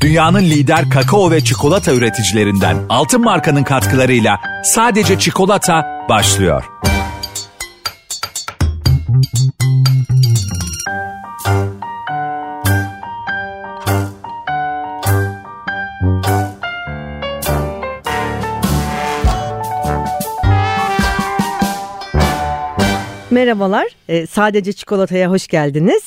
Dünyanın lider kakao ve çikolata üreticilerinden Altın Marka'nın katkılarıyla sadece çikolata başlıyor. Merhabalar, ee, Sadece Çikolata'ya hoş geldiniz.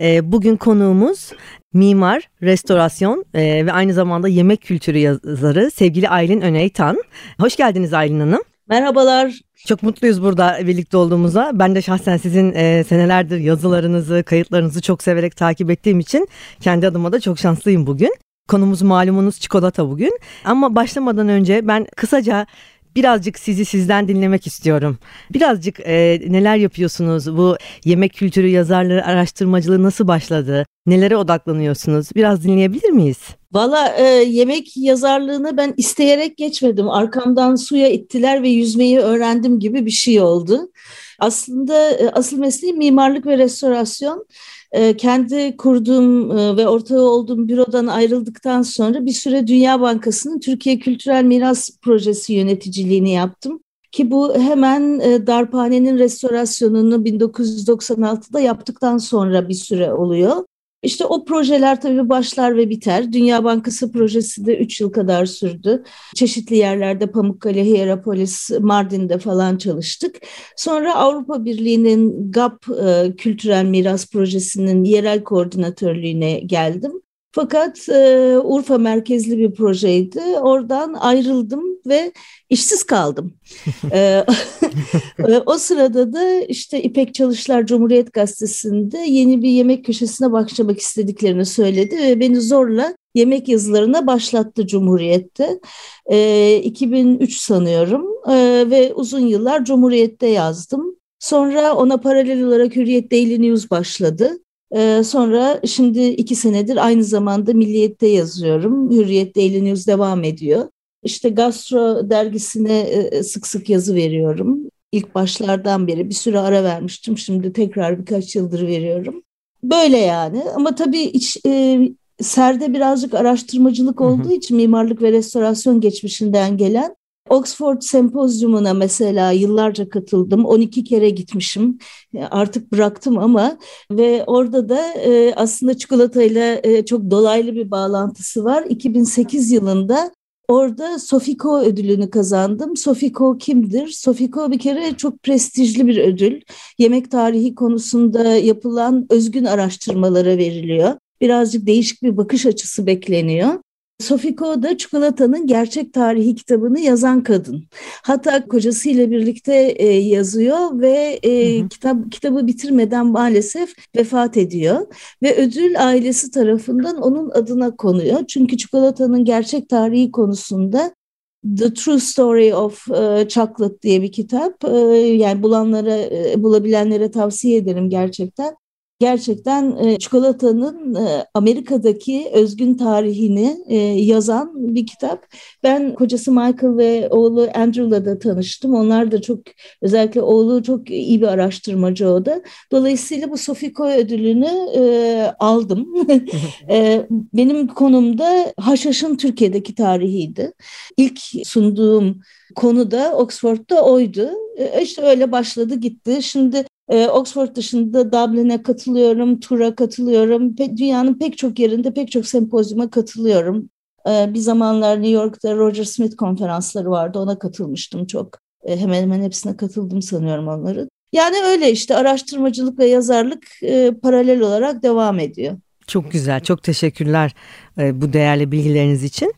Ee, bugün konuğumuz mimar, restorasyon e, ve aynı zamanda yemek kültürü yazarı sevgili Aylin Öneytan. Hoş geldiniz Aylin Hanım. Merhabalar. Çok mutluyuz burada birlikte olduğumuza. Ben de şahsen sizin e, senelerdir yazılarınızı, kayıtlarınızı çok severek takip ettiğim için kendi adıma da çok şanslıyım bugün. Konumuz malumunuz çikolata bugün. Ama başlamadan önce ben kısaca birazcık sizi sizden dinlemek istiyorum. Birazcık e, neler yapıyorsunuz? Bu yemek kültürü yazarlığı, araştırmacılığı nasıl başladı? Nelere odaklanıyorsunuz? Biraz dinleyebilir miyiz? Valla e, yemek yazarlığını ben isteyerek geçmedim. Arkamdan suya ittiler ve yüzmeyi öğrendim gibi bir şey oldu. Aslında e, asıl mesleğim mimarlık ve restorasyon. E, kendi kurduğum e, ve ortağı olduğum bürodan ayrıldıktan sonra bir süre Dünya Bankası'nın Türkiye Kültürel Miras Projesi yöneticiliğini yaptım. Ki bu hemen e, darphanenin restorasyonunu 1996'da yaptıktan sonra bir süre oluyor. İşte o projeler tabii başlar ve biter. Dünya Bankası projesi de 3 yıl kadar sürdü. Çeşitli yerlerde Pamukkale, Hierapolis, Mardin'de falan çalıştık. Sonra Avrupa Birliği'nin GAP e, Kültürel Miras Projesi'nin yerel koordinatörlüğüne geldim. Fakat e, Urfa merkezli bir projeydi. Oradan ayrıldım ve işsiz kaldım. e, o sırada da işte İpek Çalışlar Cumhuriyet Gazetesi'nde yeni bir yemek köşesine başlamak istediklerini söyledi ve beni zorla yemek yazılarına başlattı Cumhuriyet'te. E, 2003 sanıyorum e, ve uzun yıllar Cumhuriyet'te yazdım. Sonra ona paralel olarak Hürriyet Daily News başladı. Ee, sonra şimdi iki senedir aynı zamanda Milliyet'te yazıyorum. Hürriyet Daily News devam ediyor. İşte Gastro dergisine e, e, sık sık yazı veriyorum. İlk başlardan beri bir süre ara vermiştim. Şimdi tekrar birkaç yıldır veriyorum. Böyle yani ama tabii iç, e, serde birazcık araştırmacılık olduğu için mimarlık ve restorasyon geçmişinden gelen Oxford Sempozyumuna mesela yıllarca katıldım. 12 kere gitmişim. E, artık bıraktım ama ve orada da e, aslında çikolatayla e, çok dolaylı bir bağlantısı var. 2008 yılında Orada Sofiko ödülünü kazandım. Sofiko kimdir? Sofiko bir kere çok prestijli bir ödül. Yemek tarihi konusunda yapılan özgün araştırmalara veriliyor. Birazcık değişik bir bakış açısı bekleniyor. Sofiko da çikolatanın gerçek tarihi kitabını yazan kadın. Hatta kocasıyla birlikte e, yazıyor ve e, hı hı. kitap kitabı bitirmeden maalesef vefat ediyor ve ödül ailesi tarafından onun adına konuyor. Çünkü çikolatanın gerçek tarihi konusunda The True Story of uh, Chocolate diye bir kitap. Uh, yani bulanlara, uh, bulabilenlere tavsiye ederim gerçekten gerçekten e, çikolatanın e, Amerika'daki özgün tarihini e, yazan bir kitap. Ben kocası Michael ve oğlu Andrew'la da tanıştım. Onlar da çok özellikle oğlu çok iyi bir araştırmacı o da. Dolayısıyla bu Coy ödülünü aldım. benim konumda Haşhaş'ın Türkiye'deki tarihiydi. İlk sunduğum konu da Oxford'da oydu. E, işte öyle başladı gitti. Şimdi ee, Oxford dışında Dublin'e katılıyorum, tura katılıyorum. Pe dünyanın pek çok yerinde pek çok sempozyuma katılıyorum. Ee, bir zamanlar New York'ta Roger Smith konferansları vardı. Ona katılmıştım çok. Ee, hemen hemen hepsine katıldım sanıyorum onları. Yani öyle işte araştırmacılık ve yazarlık e, paralel olarak devam ediyor. Çok güzel, çok teşekkürler e, bu değerli bilgileriniz için.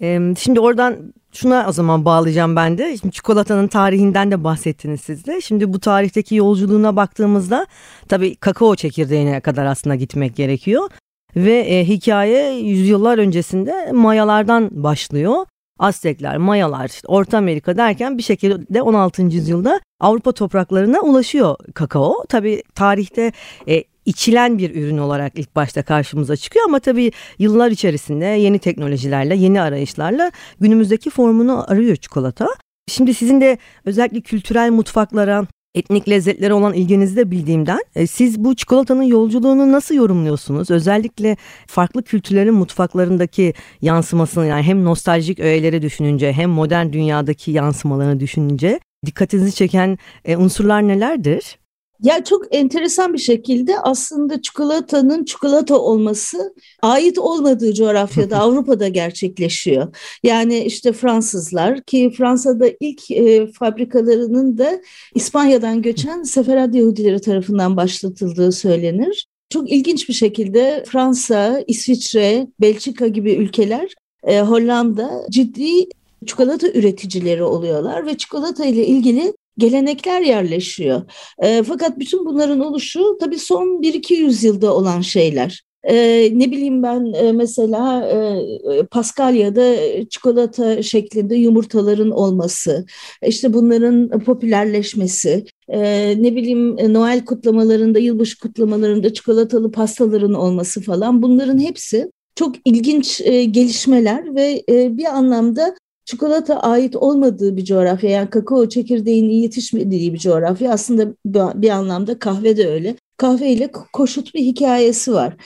E, şimdi oradan Şuna o zaman bağlayacağım ben de. Şimdi çikolatanın tarihinden de bahsettiniz siz de. Şimdi bu tarihteki yolculuğuna baktığımızda tabii kakao çekirdeğine kadar aslında gitmek gerekiyor. Ve e, hikaye yüzyıllar öncesinde Mayalardan başlıyor. Aztekler, Mayalar, işte Orta Amerika derken bir şekilde 16. yüzyılda Avrupa topraklarına ulaşıyor kakao. Tabii tarihte e, içilen bir ürün olarak ilk başta karşımıza çıkıyor ama tabii yıllar içerisinde yeni teknolojilerle, yeni arayışlarla günümüzdeki formunu arıyor çikolata. Şimdi sizin de özellikle kültürel mutfaklara etnik lezzetlere olan ilginizi de bildiğimden e, siz bu çikolatanın yolculuğunu nasıl yorumluyorsunuz? Özellikle farklı kültürlerin mutfaklarındaki yansımasını yani hem nostaljik öğeleri düşününce hem modern dünyadaki yansımalarını düşününce dikkatinizi çeken e, unsurlar nelerdir? Ya çok enteresan bir şekilde aslında çikolatanın çikolata olması ait olmadığı coğrafyada Avrupa'da gerçekleşiyor. Yani işte Fransızlar ki Fransa'da ilk e, fabrikalarının da İspanya'dan göçen Seferad Yahudileri tarafından başlatıldığı söylenir. Çok ilginç bir şekilde Fransa, İsviçre, Belçika gibi ülkeler, e, Hollanda ciddi çikolata üreticileri oluyorlar ve çikolata ile ilgili gelenekler yerleşiyor. E, fakat bütün bunların oluşu tabii son 1-2 yüzyılda olan şeyler. Ee, ne bileyim ben e, mesela e, Paskalya'da çikolata şeklinde yumurtaların olması, işte bunların popülerleşmesi, e, ne bileyim Noel kutlamalarında, yılbaşı kutlamalarında çikolatalı pastaların olması falan bunların hepsi çok ilginç e, gelişmeler ve e, bir anlamda çikolata ait olmadığı bir coğrafya yani kakao çekirdeğinin yetişmediği bir coğrafya aslında bir anlamda kahve de öyle. Kahve ile koşut bir hikayesi var.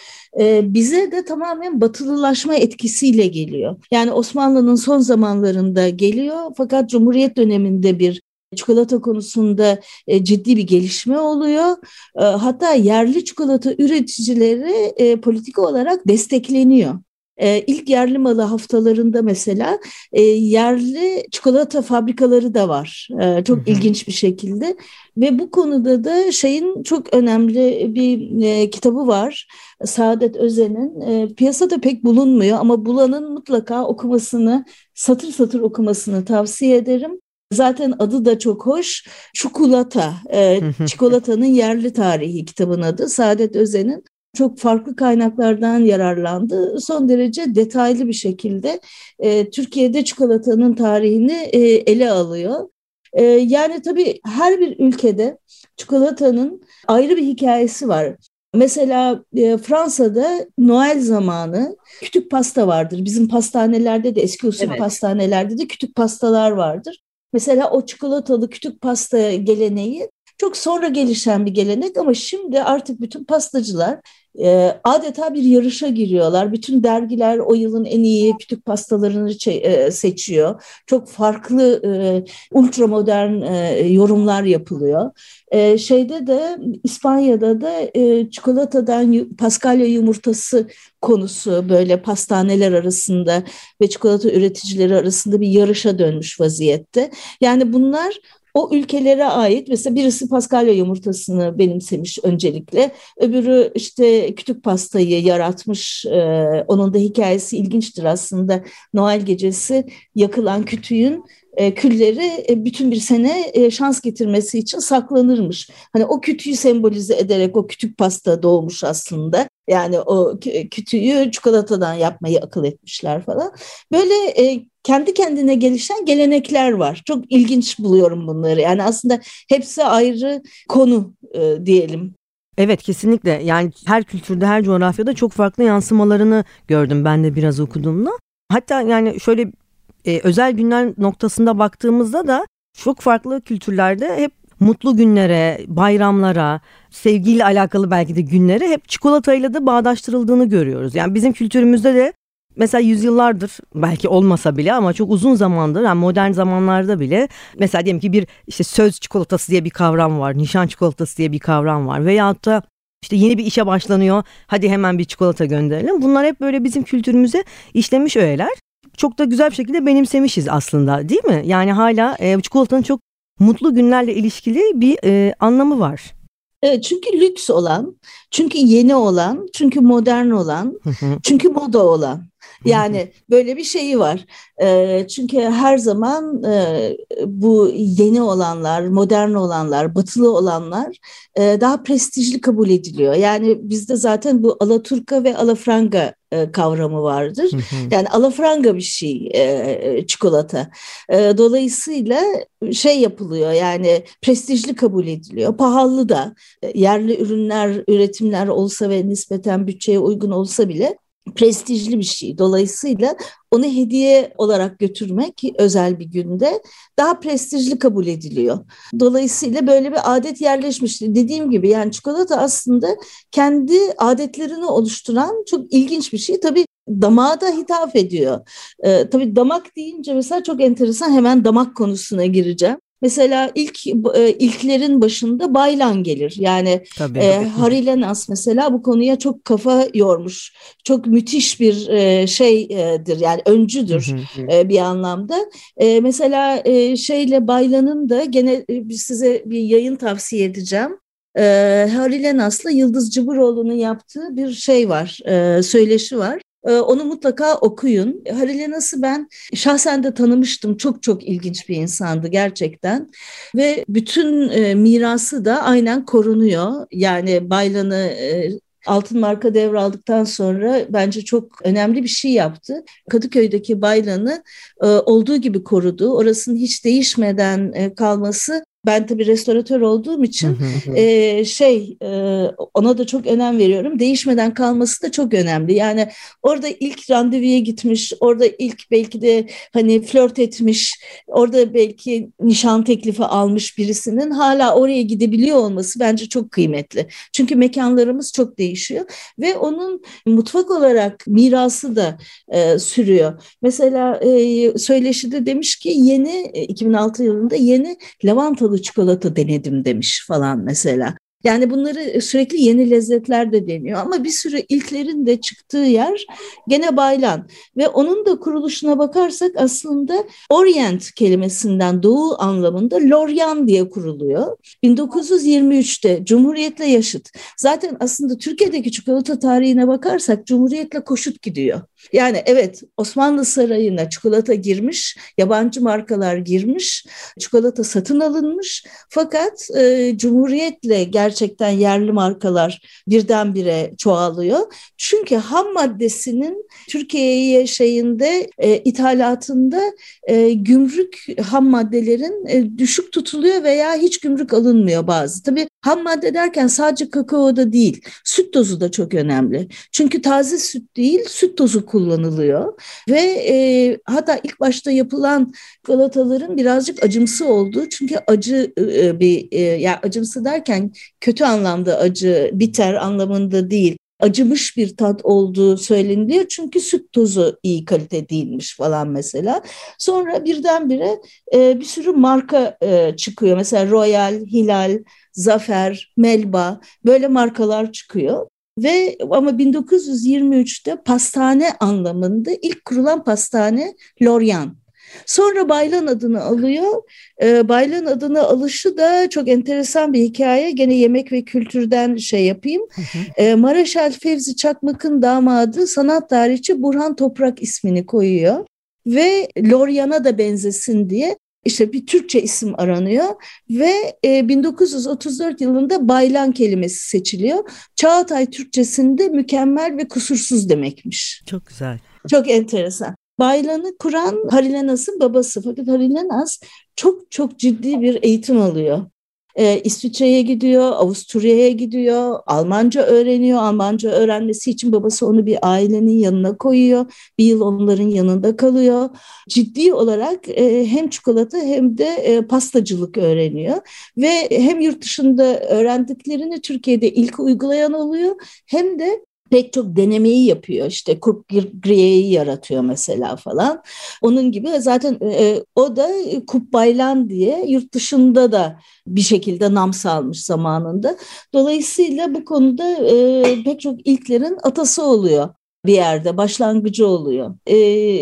Ee, bize de tamamen batılılaşma etkisiyle geliyor. Yani Osmanlı'nın son zamanlarında geliyor fakat Cumhuriyet döneminde bir çikolata konusunda e, ciddi bir gelişme oluyor. E, hatta yerli çikolata üreticileri e, politik olarak destekleniyor. E, ilk yerli malı haftalarında mesela e, yerli çikolata fabrikaları da var. E, çok hı hı. ilginç bir şekilde ve bu konuda da şeyin çok önemli bir e, kitabı var. Saadet Özen'in e, piyasada pek bulunmuyor ama bulanın mutlaka okumasını, satır satır okumasını tavsiye ederim. Zaten adı da çok hoş. Çikolata, e, çikolatanın yerli tarihi kitabın adı. Saadet Özen'in çok farklı kaynaklardan yararlandı. Son derece detaylı bir şekilde e, Türkiye'de çikolatanın tarihini e, ele alıyor. E, yani tabii her bir ülkede çikolatanın ayrı bir hikayesi var. Mesela e, Fransa'da Noel zamanı kütük pasta vardır. Bizim pastanelerde de eski usul evet. pastanelerde de kütük pastalar vardır. Mesela o çikolatalı kütük pasta geleneği çok sonra gelişen bir gelenek ama şimdi artık bütün pastacılar e, adeta bir yarışa giriyorlar. Bütün dergiler o yılın en iyi kütük pastalarını e, seçiyor. Çok farklı e, ultramodern e, yorumlar yapılıyor. E, şeyde de İspanya'da da e, çikolatadan paskalya yumurtası konusu böyle pastaneler arasında ve çikolata üreticileri arasında bir yarışa dönmüş vaziyette. Yani bunlar o ülkelere ait mesela birisi paskalya yumurtasını benimsemiş öncelikle. Öbürü işte kütük pastayı yaratmış. Ee, onun da hikayesi ilginçtir aslında. Noel gecesi yakılan kütüğün külleri e, bütün bir sene e, şans getirmesi için saklanırmış. Hani o kütüğü sembolize ederek o kütük pasta doğmuş aslında. Yani o kütüğü çikolatadan yapmayı akıl etmişler falan. Böyle kendi kendine gelişen gelenekler var. Çok ilginç buluyorum bunları. Yani aslında hepsi ayrı konu diyelim. Evet kesinlikle yani her kültürde her coğrafyada çok farklı yansımalarını gördüm ben de biraz okuduğumda. Hatta yani şöyle e, özel günler noktasında baktığımızda da çok farklı kültürlerde hep mutlu günlere, bayramlara, sevgiyle alakalı belki de günlere hep çikolatayla da bağdaştırıldığını görüyoruz. Yani bizim kültürümüzde de mesela yüzyıllardır belki olmasa bile ama çok uzun zamandır yani modern zamanlarda bile mesela diyelim ki bir işte söz çikolatası diye bir kavram var, nişan çikolatası diye bir kavram var veyahut da işte yeni bir işe başlanıyor. Hadi hemen bir çikolata gönderelim. Bunlar hep böyle bizim kültürümüze işlemiş öğeler çok da güzel bir şekilde benimsemişiz aslında değil mi? Yani hala e, çikolatanın çok mutlu günlerle ilişkili bir e, anlamı var. Evet, çünkü lüks olan, çünkü yeni olan, çünkü modern olan, çünkü moda olan. Yani böyle bir şeyi var. E, çünkü her zaman e, bu yeni olanlar, modern olanlar, batılı olanlar e, daha prestijli kabul ediliyor. Yani bizde zaten bu Alaturka ve Alafranga kavramı vardır. Yani alafranga bir şey e, çikolata. E, dolayısıyla şey yapılıyor yani prestijli kabul ediliyor. Pahalı da yerli ürünler, üretimler olsa ve nispeten bütçeye uygun olsa bile prestijli bir şey. Dolayısıyla onu hediye olarak götürmek özel bir günde daha prestijli kabul ediliyor. Dolayısıyla böyle bir adet yerleşmişti. Dediğim gibi yani çikolata aslında kendi adetlerini oluşturan çok ilginç bir şey. Tabii damağa da hitap ediyor. Ee, tabii damak deyince mesela çok enteresan hemen damak konusuna gireceğim. Mesela ilk e, ilklerin başında Baylan gelir. Yani Tabii. e, Harry mesela bu konuya çok kafa yormuş. Çok müthiş bir e, şeydir yani öncüdür e, bir anlamda. E, mesela e, şeyle Baylan'ın da gene e, size bir yayın tavsiye edeceğim. E, Harry Lenas'la Yıldız Cıbıroğlu'nun yaptığı bir şey var, e, söyleşi var. Ee, onu mutlaka okuyun. Halil Nas'ı ben şahsen de tanımıştım. Çok çok ilginç bir insandı gerçekten. Ve bütün e, mirası da aynen korunuyor. Yani Baylan'ı e, Altın Marka devraldıktan sonra bence çok önemli bir şey yaptı. Kadıköy'deki Baylan'ı e, olduğu gibi korudu. Orasının hiç değişmeden kalması ben tabii restoratör olduğum için e, şey e, ona da çok önem veriyorum. Değişmeden kalması da çok önemli. Yani orada ilk randevuya gitmiş, orada ilk belki de hani flört etmiş, orada belki nişan teklifi almış birisinin hala oraya gidebiliyor olması bence çok kıymetli. Çünkü mekanlarımız çok değişiyor ve onun mutfak olarak mirası da e, sürüyor. Mesela e, söyleşide demiş ki yeni 2006 yılında yeni lavantalı çikolata denedim demiş falan mesela. Yani bunları sürekli yeni lezzetler de deniyor ama bir sürü ilklerin de çıktığı yer gene Baylan ve onun da kuruluşuna bakarsak aslında Orient kelimesinden doğu anlamında Loryan diye kuruluyor. 1923'te Cumhuriyet'le yaşıt. Zaten aslında Türkiye'deki çikolata tarihine bakarsak Cumhuriyet'le koşut gidiyor. Yani evet Osmanlı Sarayı'na çikolata girmiş, yabancı markalar girmiş, çikolata satın alınmış. Fakat e, Cumhuriyet'le gerçekten yerli markalar birdenbire çoğalıyor. Çünkü ham maddesinin Türkiye'ye şeyinde e, ithalatında e, gümrük ham maddelerin e, düşük tutuluyor veya hiç gümrük alınmıyor bazı. Tabii ham madde derken sadece kakao da değil, süt tozu da çok önemli. Çünkü taze süt değil, süt tozu kullanılıyor ve e, hatta ilk başta yapılan galataların birazcık acımsı olduğu çünkü acı e, bir e, yani acımsı derken kötü anlamda acı, biter anlamında değil acımış bir tat olduğu söyleniliyor. Çünkü süt tozu iyi kalite değilmiş falan mesela. Sonra birdenbire e, bir sürü marka e, çıkıyor. Mesela Royal, Hilal, Zafer, Melba böyle markalar çıkıyor. Ve ama 1923'te pastane anlamında ilk kurulan pastane Loryan. Sonra Baylan adını alıyor. E, Baylan adını alışı da çok enteresan bir hikaye. Gene yemek ve kültürden şey yapayım. Hı hı. E, Maraşal Fevzi Çakmak'ın damadı sanat tarihçi Burhan Toprak ismini koyuyor. Ve Loryan'a da benzesin diye işte bir Türkçe isim aranıyor ve e, 1934 yılında baylan kelimesi seçiliyor. Çağatay Türkçesinde mükemmel ve kusursuz demekmiş. Çok güzel. Çok enteresan. Baylan'ı kuran Harilenas'ın babası fakat Harilenas çok çok ciddi bir eğitim alıyor e, İsviçre'ye gidiyor, Avusturya'ya gidiyor, Almanca öğreniyor. Almanca öğrenmesi için babası onu bir ailenin yanına koyuyor. Bir yıl onların yanında kalıyor. Ciddi olarak e, hem çikolata hem de e, pastacılık öğreniyor. Ve hem yurt dışında öğrendiklerini Türkiye'de ilk uygulayan oluyor hem de pek çok denemeyi yapıyor. İşte Kurt Grier'i yaratıyor mesela falan. Onun gibi zaten e, o da Kup Baylan diye yurt dışında da bir şekilde nam salmış zamanında. Dolayısıyla bu konuda e, pek çok ilklerin atası oluyor bir yerde başlangıcı oluyor. E,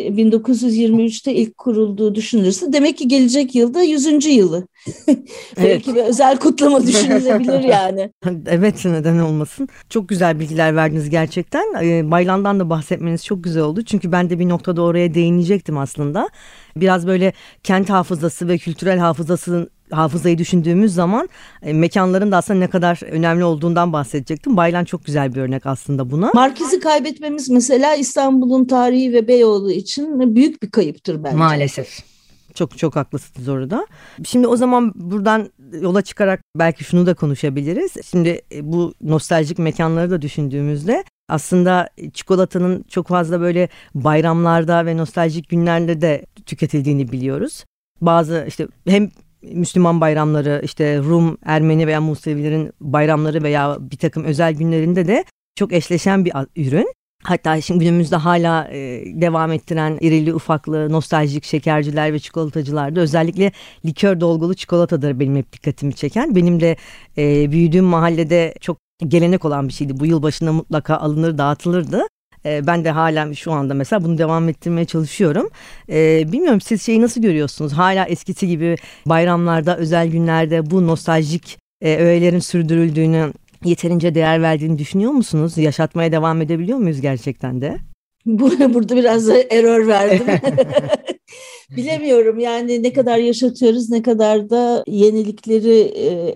1923'te ilk kurulduğu düşünülürse demek ki gelecek yılda 100. yılı. Belki bir özel kutlama düşünülebilir yani. evet neden olmasın. Çok güzel bilgiler verdiniz gerçekten. E, Baylan'dan da bahsetmeniz çok güzel oldu. Çünkü ben de bir noktada oraya değinecektim aslında. Biraz böyle kent hafızası ve kültürel hafızasının hafızayı düşündüğümüz zaman e, mekanların da aslında ne kadar önemli olduğundan bahsedecektim. Baylan çok güzel bir örnek aslında buna. Markizi kaybetmemiz mesela İstanbul'un tarihi ve Beyoğlu için büyük bir kayıptır bence. Maalesef. Çok çok haklısınız orada. Şimdi o zaman buradan yola çıkarak belki şunu da konuşabiliriz. Şimdi e, bu nostaljik mekanları da düşündüğümüzde aslında çikolatanın çok fazla böyle bayramlarda ve nostaljik günlerde de tüketildiğini biliyoruz. Bazı işte hem Müslüman bayramları işte Rum, Ermeni veya Musevilerin bayramları veya bir takım özel günlerinde de çok eşleşen bir ürün. Hatta şimdi günümüzde hala e, devam ettiren irili ufaklı nostaljik şekerciler ve çikolatacılar da özellikle likör dolgulu çikolatadır benim hep dikkatimi çeken. Benim de e, büyüdüğüm mahallede çok gelenek olan bir şeydi. Bu yıl başında mutlaka alınır dağıtılırdı. E, ben de hala şu anda mesela bunu devam ettirmeye çalışıyorum. E, bilmiyorum siz şeyi nasıl görüyorsunuz? Hala eskisi gibi bayramlarda, özel günlerde bu nostaljik e, öğelerin sürdürüldüğünü yeterince değer verdiğini düşünüyor musunuz? Yaşatmaya devam edebiliyor muyuz gerçekten de? Burada biraz error verdim. Bilemiyorum yani ne kadar yaşatıyoruz ne kadar da yenilikleri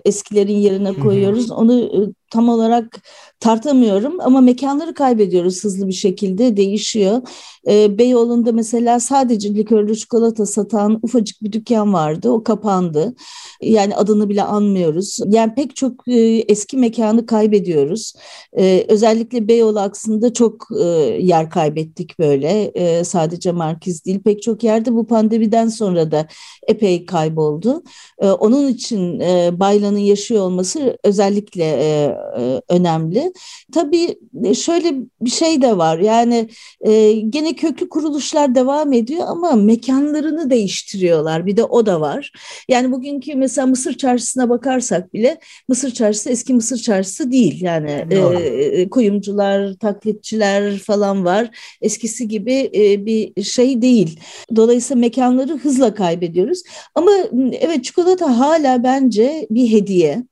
eskilerin yerine koyuyoruz. Onu tam olarak tartamıyorum ama mekanları kaybediyoruz hızlı bir şekilde değişiyor. E, Beyoğlu'nda mesela sadece likörlü çikolata satan ufacık bir dükkan vardı o kapandı. Yani adını bile anmıyoruz. Yani pek çok e, eski mekanı kaybediyoruz. E, özellikle Beyoğlu aksında çok e, yer kaybettik böyle. E, sadece merkez değil pek çok yerde bu pandemiden sonra da epey kayboldu. E, onun için e, Baylan'ın yaşıyor olması özellikle e, e, önemli. Tabii şöyle bir şey de var yani e, gene köklü kuruluşlar devam ediyor ama mekanlarını değiştiriyorlar bir de o da var. Yani bugünkü mesela Mısır çarşısına bakarsak bile Mısır çarşısı eski Mısır çarşısı değil yani e, kuyumcular, taklitçiler falan var eskisi gibi e, bir şey değil. Dolayısıyla mekanları hızla kaybediyoruz ama evet çikolata hala bence bir hediye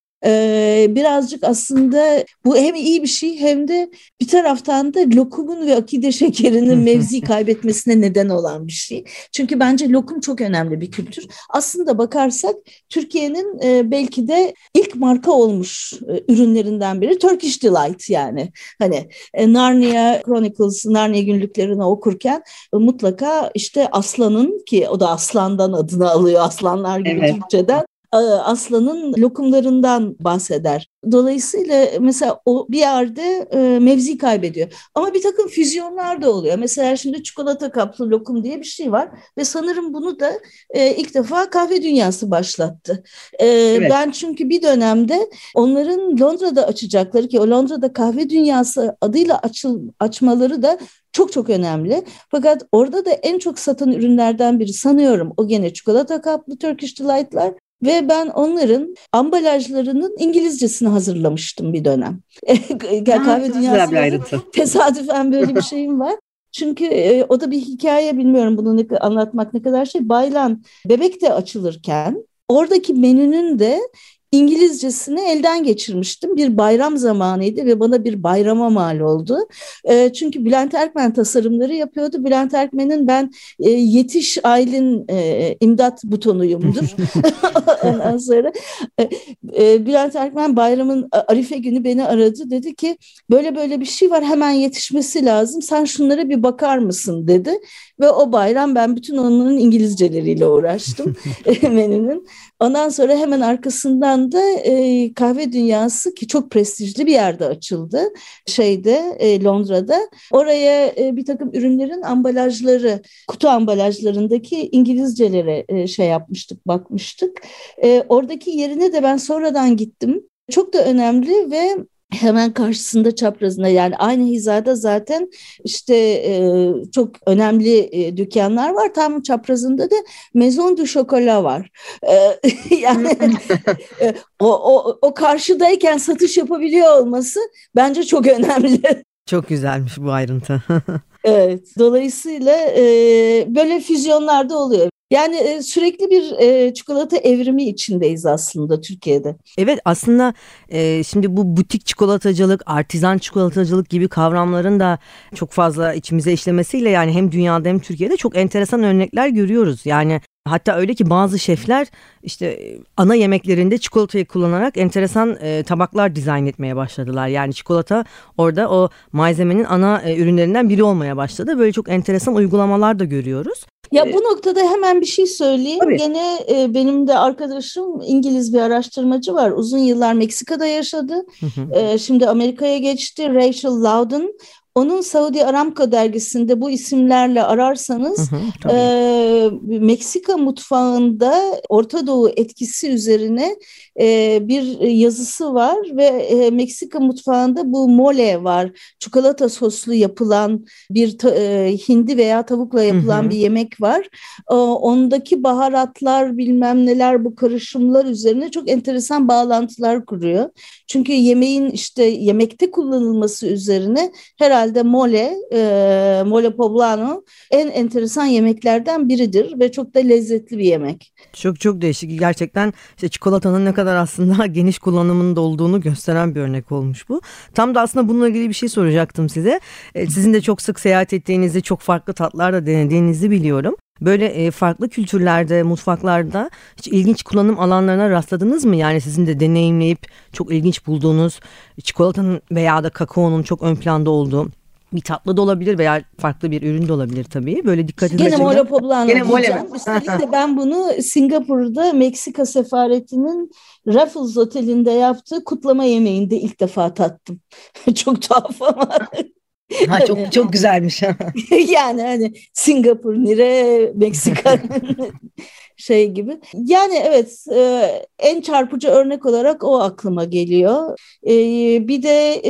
birazcık aslında bu hem iyi bir şey hem de bir taraftan da lokumun ve akide şekerinin mevzi kaybetmesine neden olan bir şey. Çünkü bence lokum çok önemli bir kültür. Aslında bakarsak Türkiye'nin e, belki de ilk marka olmuş e, ürünlerinden biri Turkish Delight yani. Hani e, Narnia Chronicles, Narnia günlüklerini okurken e, mutlaka işte aslanın ki o da aslandan adını alıyor aslanlar gibi evet. Türkçeden aslanın lokumlarından bahseder. Dolayısıyla mesela o bir yerde e, mevzi kaybediyor. Ama bir takım füzyonlar da oluyor. Mesela şimdi çikolata kaplı lokum diye bir şey var ve sanırım bunu da e, ilk defa kahve dünyası başlattı. E, evet. Ben çünkü bir dönemde onların Londra'da açacakları ki o Londra'da kahve dünyası adıyla açıl, açmaları da çok çok önemli. Fakat orada da en çok satan ürünlerden biri sanıyorum o gene çikolata kaplı Turkish Delight'lar ve ben onların ambalajlarının İngilizcesini hazırlamıştım bir dönem. Kahve dünyasında tesadüfen böyle bir şeyim var. Çünkü e, o da bir hikaye bilmiyorum bunu ne, anlatmak ne kadar şey. Baylan bebek de açılırken oradaki menünün de İngilizcesini elden geçirmiştim. Bir bayram zamanıydı ve bana bir bayrama mal oldu. E, çünkü Bülent Erkmen tasarımları yapıyordu. Bülent Erkmen'in ben e, yetiş Aylin e, imdat butonuyumdur. Ondan sonra e, e, Bülent Erkmen bayramın Arife günü beni aradı. Dedi ki böyle böyle bir şey var hemen yetişmesi lazım. Sen şunlara bir bakar mısın dedi. Ve o bayram ben bütün onların İngilizceleriyle uğraştım menünün. Ondan sonra hemen arkasından da e, kahve dünyası ki çok prestijli bir yerde açıldı şeyde e, Londra'da. Oraya e, bir takım ürünlerin ambalajları, kutu ambalajlarındaki İngilizcelere e, şey yapmıştık, bakmıştık. E, oradaki yerine de ben sonradan gittim. Çok da önemli ve hemen karşısında çaprazında yani aynı hizada zaten işte e, çok önemli e, dükkanlar var. Tam çaprazında da Maison du Chocolat var. E, yani e, o, o, o karşıdayken satış yapabiliyor olması bence çok önemli. Çok güzelmiş bu ayrıntı. evet. Dolayısıyla e, böyle füzyonlar da oluyor. Yani e, sürekli bir e, çikolata evrimi içindeyiz aslında Türkiye'de. Evet aslında e, şimdi bu butik çikolatacılık, artizan çikolatacılık gibi kavramların da çok fazla içimize işlemesiyle yani hem dünyada hem Türkiye'de çok enteresan örnekler görüyoruz. Yani Hatta öyle ki bazı şefler işte ana yemeklerinde çikolatayı kullanarak enteresan tabaklar dizayn etmeye başladılar. Yani çikolata orada o malzemenin ana ürünlerinden biri olmaya başladı. Böyle çok enteresan uygulamalar da görüyoruz. Ya bu noktada hemen bir şey söyleyeyim. Tabii. Gene e, benim de arkadaşım İngiliz bir araştırmacı var. Uzun yıllar Meksika'da yaşadı. E, şimdi Amerika'ya geçti. Rachel Loudon. Onun Saudi Aramco dergisinde bu isimlerle ararsanız hı hı, e, Meksika mutfağında Orta Doğu etkisi üzerine e, bir yazısı var ve e, Meksika mutfağında bu mole var. Çikolata soslu yapılan bir e, hindi veya tavukla yapılan hı hı. bir yemek var. E, ondaki baharatlar bilmem neler bu karışımlar üzerine çok enteresan bağlantılar kuruyor. Çünkü yemeğin işte yemekte kullanılması üzerine herhalde mole, e, mole poblano en enteresan yemeklerden biridir ve çok da lezzetli bir yemek. Çok çok değişik. Gerçekten işte çikolatanın ne kadar aslında geniş kullanımında olduğunu gösteren bir örnek olmuş bu. Tam da aslında bununla ilgili bir şey soracaktım size. E, sizin de çok sık seyahat ettiğinizi, çok farklı tatlar da denediğinizi biliyorum. Böyle e, farklı kültürlerde, mutfaklarda hiç ilginç kullanım alanlarına rastladınız mı? Yani sizin de deneyimleyip çok ilginç bulduğunuz çikolatanın veya da kakaonun çok ön planda olduğu bir tatlı da olabilir veya farklı bir ürün de olabilir tabii. Böyle dikkat edin. Gene mole poblano Gene mole Üstelik de ben bunu Singapur'da Meksika sefaretinin Raffles Oteli'nde yaptığı kutlama yemeğinde ilk defa tattım. Çok tuhaf ama Ha, çok çok güzelmiş. yani hani Singapur nire Meksika şey gibi. Yani evet e, en çarpıcı örnek olarak o aklıma geliyor. E, bir de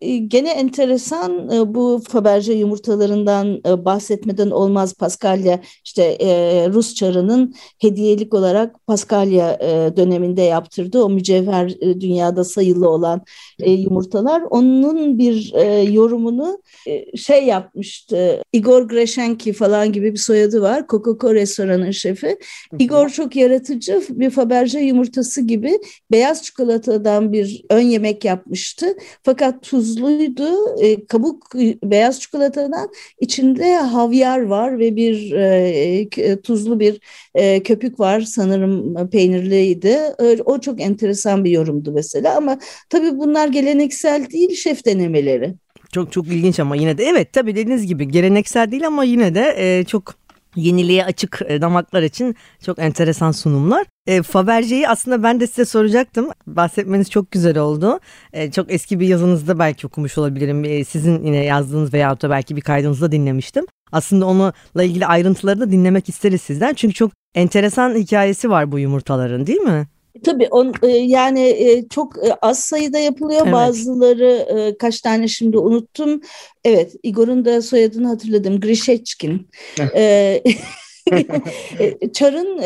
e, gene enteresan e, bu Faberge yumurtalarından e, bahsetmeden olmaz Paskalya işte e, Rus çarının hediyelik olarak Paskalya e, döneminde yaptırdığı o mücevher e, dünyada sayılı olan e, yumurtalar. Onun bir e, yorumunu e, şey yapmıştı. Igor Greshenki falan gibi bir soyadı var. Coca-Cola restoranın şefi. Igor çok yaratıcı bir Faberge yumurtası gibi beyaz çikolatadan bir ön yemek yapmıştı. Fakat tuzluydu. E, kabuk beyaz çikolatadan içinde havyar var ve bir e, tuzlu bir e, köpük var sanırım peynirliydi. O çok enteresan bir yorumdu mesela ama tabii bunlar geleneksel değil şef denemeleri. Çok çok ilginç ama yine de evet tabii dediğiniz gibi geleneksel değil ama yine de e, çok yeniliğe açık e, damaklar için çok enteresan sunumlar. E, Faberge'yi aslında ben de size soracaktım. Bahsetmeniz çok güzel oldu. E, çok eski bir yazınızda belki okumuş olabilirim. E, sizin yine yazdığınız veya da belki bir kaydınızda dinlemiştim. Aslında onunla ilgili ayrıntıları da dinlemek isteriz sizden. Çünkü çok enteresan hikayesi var bu yumurtaların değil mi? Tabii on, e, yani e, çok e, az sayıda yapılıyor. Evet. Bazıları kaç tane şimdi unuttum. Evet Igor'un da soyadını hatırladım. Grişeçkin. Çar'ın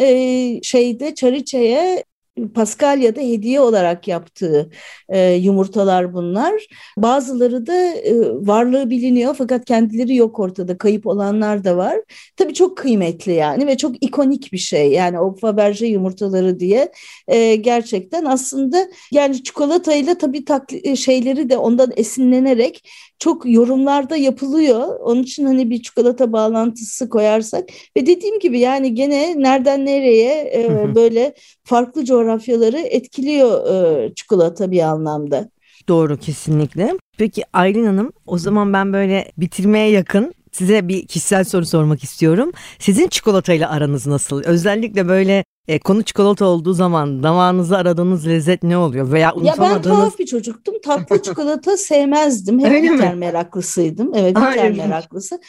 şeyde Çariçe'ye Paskalya'da hediye olarak yaptığı e, yumurtalar bunlar. Bazıları da e, varlığı biliniyor fakat kendileri yok ortada. Kayıp olanlar da var. Tabii çok kıymetli yani ve çok ikonik bir şey. Yani o Faberge yumurtaları diye e, gerçekten aslında yani çikolatayla tabii takli, şeyleri de ondan esinlenerek çok yorumlarda yapılıyor. Onun için hani bir çikolata bağlantısı koyarsak ve dediğim gibi yani gene nereden nereye e, böyle farklı coğrafyaları etkiliyor e, çikolata bir anlamda. Doğru kesinlikle. Peki Aylin Hanım o zaman ben böyle bitirmeye yakın size bir kişisel soru sormak istiyorum. Sizin çikolatayla aranız nasıl? Özellikle böyle e, konu çikolata olduğu zaman damağınızda aradığınız lezzet ne oluyor? Veya unutamadığınız... Ya ben tuhaf bir çocuktum. Tatlı çikolata sevmezdim. Hep bitter meraklısıydım. Evet bitter meraklısı.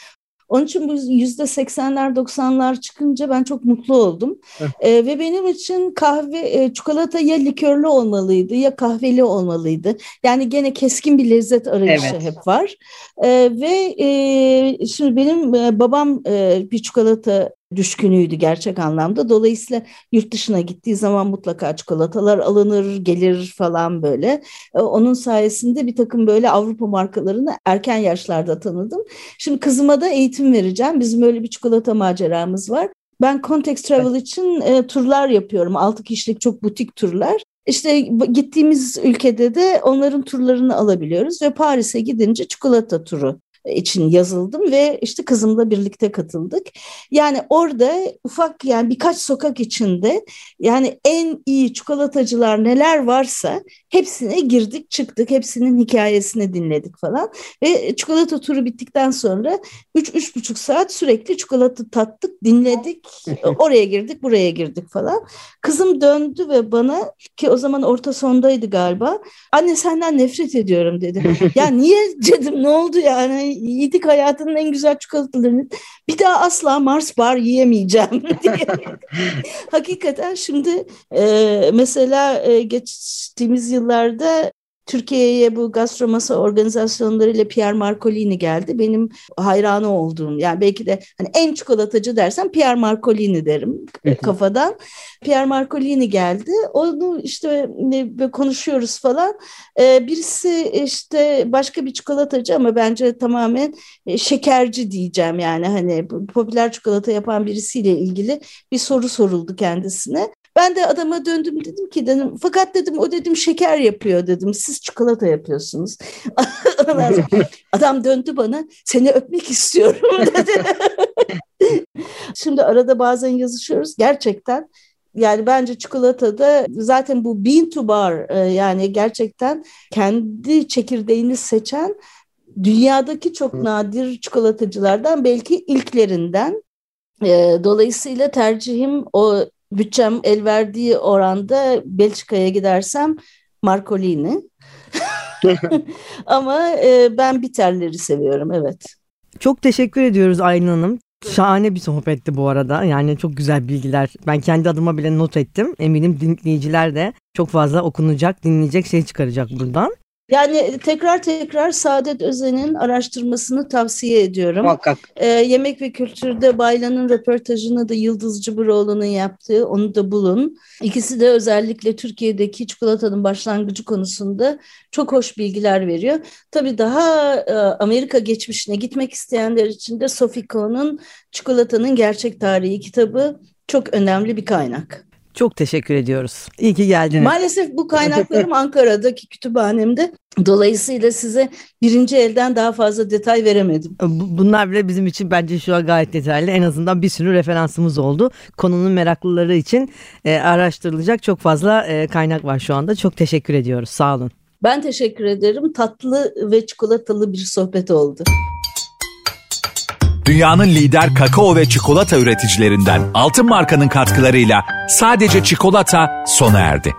Onun için bu yüzde seksenler doksanlar çıkınca ben çok mutlu oldum. e, ve benim için kahve e, çikolata ya likörlü olmalıydı ya kahveli olmalıydı. Yani gene keskin bir lezzet arayışı evet. hep var. E, ve e, şimdi benim e, babam e, bir çikolata düşkünüydü gerçek anlamda. Dolayısıyla yurt dışına gittiği zaman mutlaka çikolatalar alınır, gelir falan böyle. E, onun sayesinde bir takım böyle Avrupa markalarını erken yaşlarda tanıdım. Şimdi kızıma da eğitim vereceğim. Bizim öyle bir çikolata maceramız var. Ben Context Travel için e, turlar yapıyorum. Altı kişilik çok butik turlar. İşte gittiğimiz ülkede de onların turlarını alabiliyoruz ve Paris'e gidince çikolata turu için yazıldım ve işte kızımla birlikte katıldık. Yani orada ufak yani birkaç sokak içinde yani en iyi çikolatacılar neler varsa hepsine girdik çıktık. Hepsinin hikayesini dinledik falan. Ve çikolata turu bittikten sonra 3-3,5 saat sürekli çikolata tattık, dinledik. Oraya girdik, buraya girdik falan. Kızım döndü ve bana ki o zaman orta sondaydı galiba. Anne senden nefret ediyorum dedi. ya niye dedim ne oldu yani? Yedik hayatının en güzel çikolatalarını. Bir daha asla Mars bar yiyemeyeceğim diye. Hakikaten şimdi e, mesela e, geçtiğimiz yıllarda Türkiye'ye bu gastromasa organizasyonlarıyla Pierre Marcolini geldi. Benim hayranı olduğum yani belki de hani en çikolatacı dersem Pierre Marcolini derim kafadan. Pierre Marcolini geldi. Onu işte konuşuyoruz falan. Ee, birisi işte başka bir çikolatacı ama bence tamamen e, şekerci diyeceğim yani hani popüler çikolata yapan birisiyle ilgili bir soru soruldu kendisine. Ben de adama döndüm dedim ki dedim fakat dedim o dedim şeker yapıyor dedim siz çikolata yapıyorsunuz. Adam döndü bana seni öpmek istiyorum dedi. Şimdi arada bazen yazışıyoruz gerçekten yani bence çikolatada zaten bu bean to bar e, yani gerçekten kendi çekirdeğini seçen dünyadaki çok nadir çikolatacılardan belki ilklerinden. E, dolayısıyla tercihim o bütçem el verdiği oranda Belçika'ya gidersem Marcolini. Ama e, ben biterleri seviyorum evet. Çok teşekkür ediyoruz Aylin Hanım. Şahane bir sohbetti bu arada. Yani çok güzel bilgiler. Ben kendi adıma bile not ettim. Eminim dinleyiciler de çok fazla okunacak, dinleyecek şey çıkaracak buradan. Yani tekrar tekrar Saadet Özen'in araştırmasını tavsiye ediyorum. Muhakkak. Ee, yemek ve kültürde Baylan'ın röportajını da Yıldız Cıbıroğlu'nun yaptığı onu da bulun. İkisi de özellikle Türkiye'deki çikolatanın başlangıcı konusunda çok hoş bilgiler veriyor. Tabii daha e, Amerika geçmişine gitmek isteyenler için de Sophie Cohn'un Çikolatanın Gerçek Tarihi kitabı çok önemli bir kaynak. Çok teşekkür ediyoruz. İyi ki geldiniz. Maalesef bu kaynaklarım Ankara'daki kütüphanemde. Dolayısıyla size birinci elden daha fazla detay veremedim. Bunlar bile bizim için bence şu an gayet detaylı. En azından bir sürü referansımız oldu. Konunun meraklıları için e, araştırılacak çok fazla e, kaynak var şu anda. Çok teşekkür ediyoruz. Sağ olun. Ben teşekkür ederim. Tatlı ve çikolatalı bir sohbet oldu. Dünyanın lider kakao ve çikolata üreticilerinden Altın Marka'nın katkılarıyla sadece çikolata sona erdi.